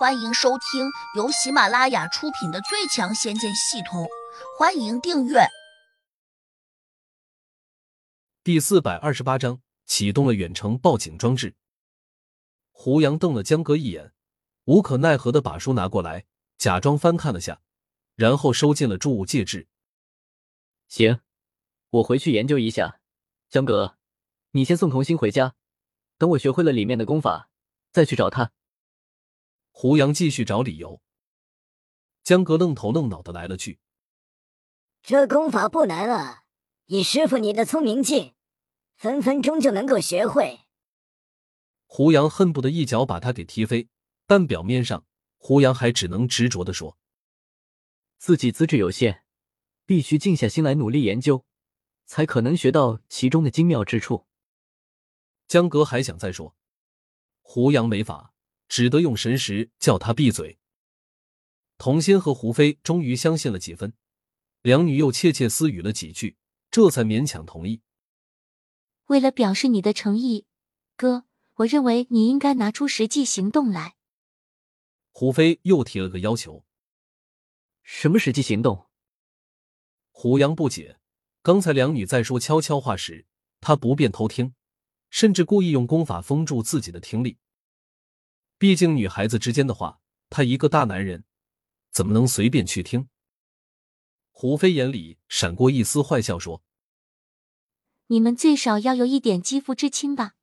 欢迎收听由喜马拉雅出品的《最强仙剑系统》，欢迎订阅。第四百二十八章启动了远程报警装置。胡杨瞪了江哥一眼，无可奈何的把书拿过来，假装翻看了下，然后收进了注物戒指。行，我回去研究一下。江哥，你先送童心回家，等我学会了里面的功法，再去找他。胡杨继续找理由，江格愣头愣脑的来了句：“这功法不难啊，以师傅你的聪明劲，分分钟就能够学会。”胡杨恨不得一脚把他给踢飞，但表面上胡杨还只能执着的说：“自己资质有限，必须静下心来努力研究，才可能学到其中的精妙之处。”江格还想再说，胡杨没法。只得用神识叫他闭嘴。童心和胡飞终于相信了几分，两女又窃窃私语了几句，这才勉强同意。为了表示你的诚意，哥，我认为你应该拿出实际行动来。胡飞又提了个要求。什么实际行动？胡杨不解。刚才两女在说悄悄话时，他不便偷听，甚至故意用功法封住自己的听力。毕竟女孩子之间的话，他一个大男人怎么能随便去听？胡飞眼里闪过一丝坏笑，说：“你们最少要有一点肌肤之亲吧？”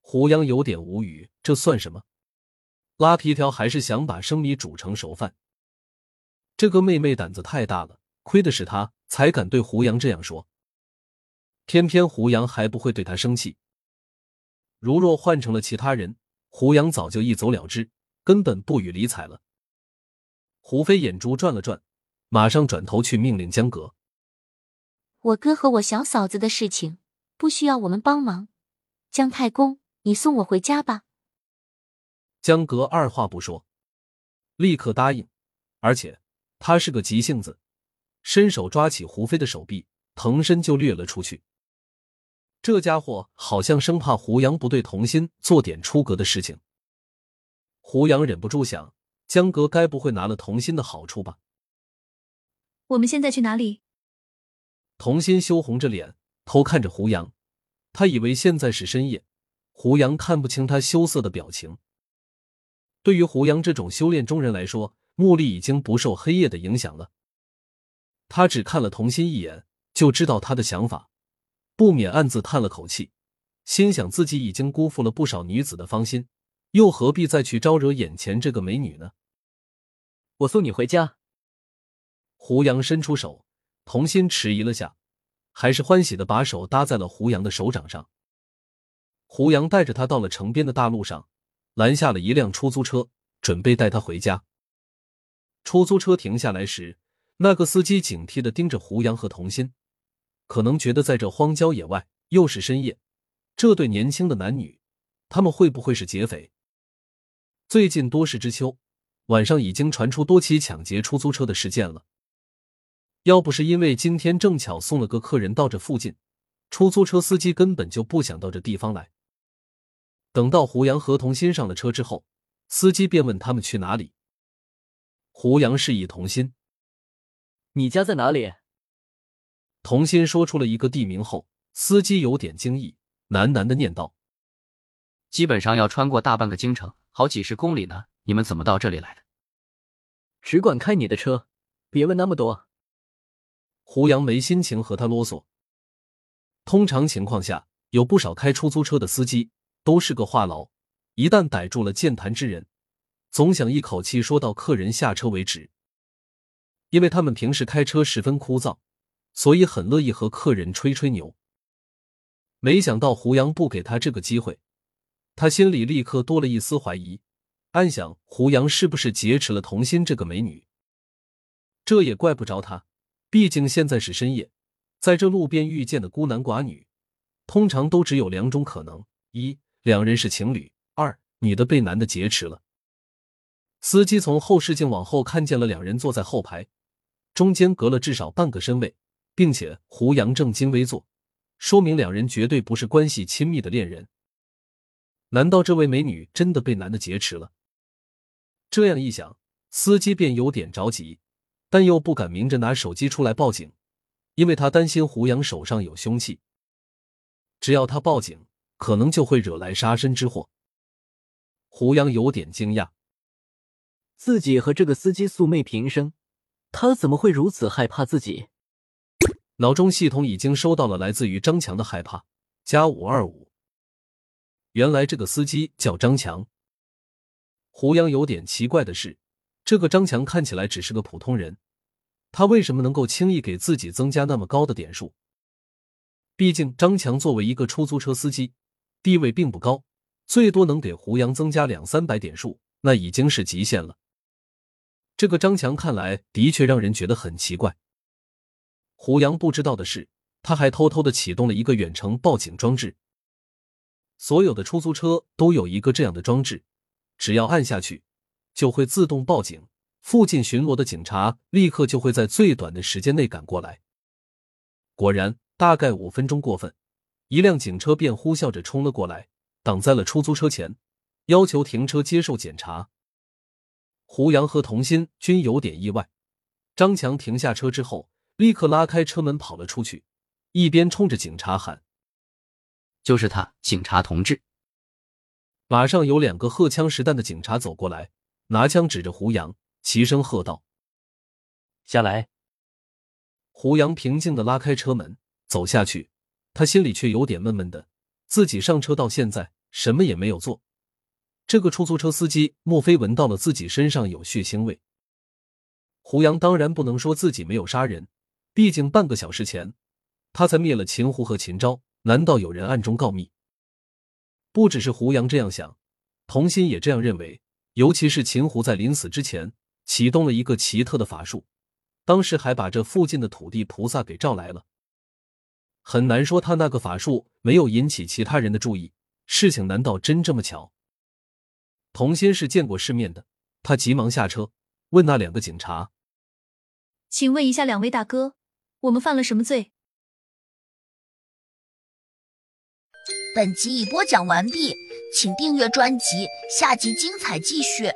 胡杨有点无语，这算什么？拉皮条还是想把生米煮成熟饭？这个妹妹胆子太大了，亏的是她才敢对胡杨这样说。偏偏胡杨还不会对她生气。如若换成了其他人。胡杨早就一走了之，根本不予理睬了。胡飞眼珠转了转，马上转头去命令江格：“我哥和我小嫂子的事情不需要我们帮忙，姜太公，你送我回家吧。”江格二话不说，立刻答应，而且他是个急性子，伸手抓起胡飞的手臂，腾身就掠了出去。这家伙好像生怕胡杨不对童心做点出格的事情。胡杨忍不住想：江哥该不会拿了童心的好处吧？我们现在去哪里？童心羞红着脸偷看着胡杨，他以为现在是深夜，胡杨看不清他羞涩的表情。对于胡杨这种修炼中人来说，目力已经不受黑夜的影响了。他只看了童心一眼，就知道他的想法。不免暗自叹了口气，心想自己已经辜负了不少女子的芳心，又何必再去招惹眼前这个美女呢？我送你回家。胡杨伸出手，童心迟疑了下，还是欢喜的把手搭在了胡杨的手掌上。胡杨带着他到了城边的大路上，拦下了一辆出租车，准备带他回家。出租车停下来时，那个司机警惕的盯着胡杨和童心。可能觉得在这荒郊野外，又是深夜，这对年轻的男女，他们会不会是劫匪？最近多事之秋，晚上已经传出多起抢劫出租车的事件了。要不是因为今天正巧送了个客人到这附近，出租车司机根本就不想到这地方来。等到胡杨和童心上了车之后，司机便问他们去哪里。胡杨示意童心：“你家在哪里？”童心说出了一个地名后，司机有点惊异，喃喃的念道：“基本上要穿过大半个京城，好几十公里呢。你们怎么到这里来的？”只管开你的车，别问那么多。胡杨没心情和他啰嗦。通常情况下，有不少开出租车的司机都是个话痨，一旦逮住了健谈之人，总想一口气说到客人下车为止，因为他们平时开车十分枯燥。所以很乐意和客人吹吹牛。没想到胡杨不给他这个机会，他心里立刻多了一丝怀疑，暗想胡杨是不是劫持了童心这个美女？这也怪不着他，毕竟现在是深夜，在这路边遇见的孤男寡女，通常都只有两种可能：一，两人是情侣；二，女的被男的劫持了。司机从后视镜往后看见了两人坐在后排，中间隔了至少半个身位。并且胡杨正襟危坐，说明两人绝对不是关系亲密的恋人。难道这位美女真的被男的劫持了？这样一想，司机便有点着急，但又不敢明着拿手机出来报警，因为他担心胡杨手上有凶器。只要他报警，可能就会惹来杀身之祸。胡杨有点惊讶，自己和这个司机素昧平生，他怎么会如此害怕自己？脑中系统已经收到了来自于张强的害怕，加五二五。原来这个司机叫张强。胡杨有点奇怪的是，这个张强看起来只是个普通人，他为什么能够轻易给自己增加那么高的点数？毕竟张强作为一个出租车司机，地位并不高，最多能给胡杨增加两三百点数，那已经是极限了。这个张强看来的确让人觉得很奇怪。胡杨不知道的是，他还偷偷的启动了一个远程报警装置。所有的出租车都有一个这样的装置，只要按下去，就会自动报警，附近巡逻的警察立刻就会在最短的时间内赶过来。果然，大概五分钟过分，一辆警车便呼啸着冲了过来，挡在了出租车前，要求停车接受检查。胡杨和童心均有点意外。张强停下车之后。立刻拉开车门跑了出去，一边冲着警察喊：“就是他，警察同志！”马上有两个荷枪实弹的警察走过来，拿枪指着胡杨，齐声喝道：“下来！”胡杨平静的拉开车门走下去，他心里却有点闷闷的。自己上车到现在什么也没有做，这个出租车司机莫非闻到了自己身上有血腥味？胡杨当然不能说自己没有杀人。毕竟半个小时前，他才灭了秦胡和秦昭，难道有人暗中告密？不只是胡杨这样想，童心也这样认为。尤其是秦胡在临死之前启动了一个奇特的法术，当时还把这附近的土地菩萨给召来了。很难说他那个法术没有引起其他人的注意。事情难道真这么巧？童心是见过世面的，他急忙下车问那两个警察：“请问一下，两位大哥。”我们犯了什么罪？本集已播讲完毕，请订阅专辑，下集精彩继续。